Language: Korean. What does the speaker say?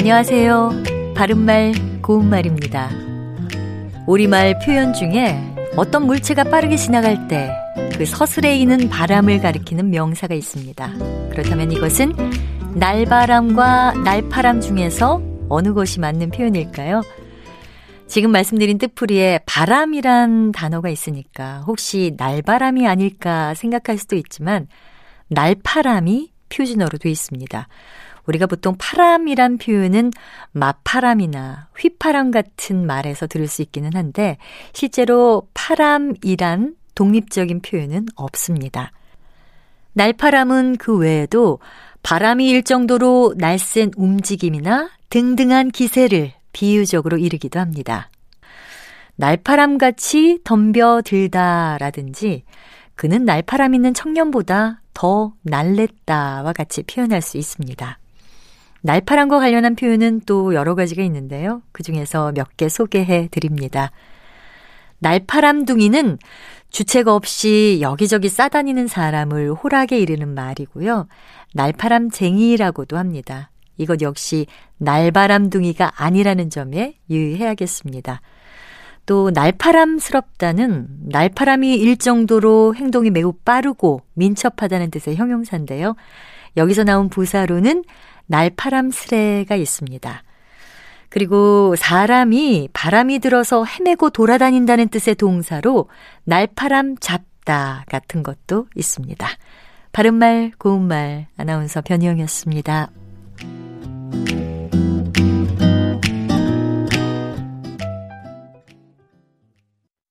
안녕하세요. 바른말, 고운말입니다. 우리말 표현 중에 어떤 물체가 빠르게 지나갈 때 그 서슬에 이는 바람을 가리키는 명사가 있습니다. 그렇다면 이것은 날바람과 날파람 중에서 어느 것이 맞는 표현일까요? 지금 말씀드린 뜻풀이에 바람이란 단어가 있으니까 혹시 날바람이 아닐까 생각할 수도 있지만 날파람이 표준어로 돼 있습니다. 우리가 보통 파람이란 표현은 마파람이나 휘파람 같은 말에서 들을 수 있기는 한데 실제로 파람이란 독립적인 표현은 없습니다. 날파람은 그 외에도 바람이 일 정도로 날쌘 움직임이나 등등한 기세를 비유적으로 이르기도 합니다. 날파람 같이 덤벼들다라든지 그는 날파람 있는 청년보다 더 날랬다와 같이 표현할 수 있습니다. 날파람과 관련한 표현은 또 여러 가지가 있는데요. 그 중에서 몇 개 소개해 드립니다. 날파람둥이는 주책 없이 여기저기 싸다니는 사람을 호락에 이르는 말이고요. 날파람쟁이라고도 합니다. 이것 역시 날바람둥이가 아니라는 점에 유의해야겠습니다. 또 날파람스럽다는 날파람이 일 정도로 행동이 매우 빠르고 민첩하다는 뜻의 형용사인데요. 여기서 나온 부사로는 날파람스레가 있습니다. 그리고 사람이 바람이 들어서 헤매고 돌아다닌다는 뜻의 동사로 날파람 잡다 같은 것도 있습니다. 바른말 고운말 아나운서 변희영이었습니다.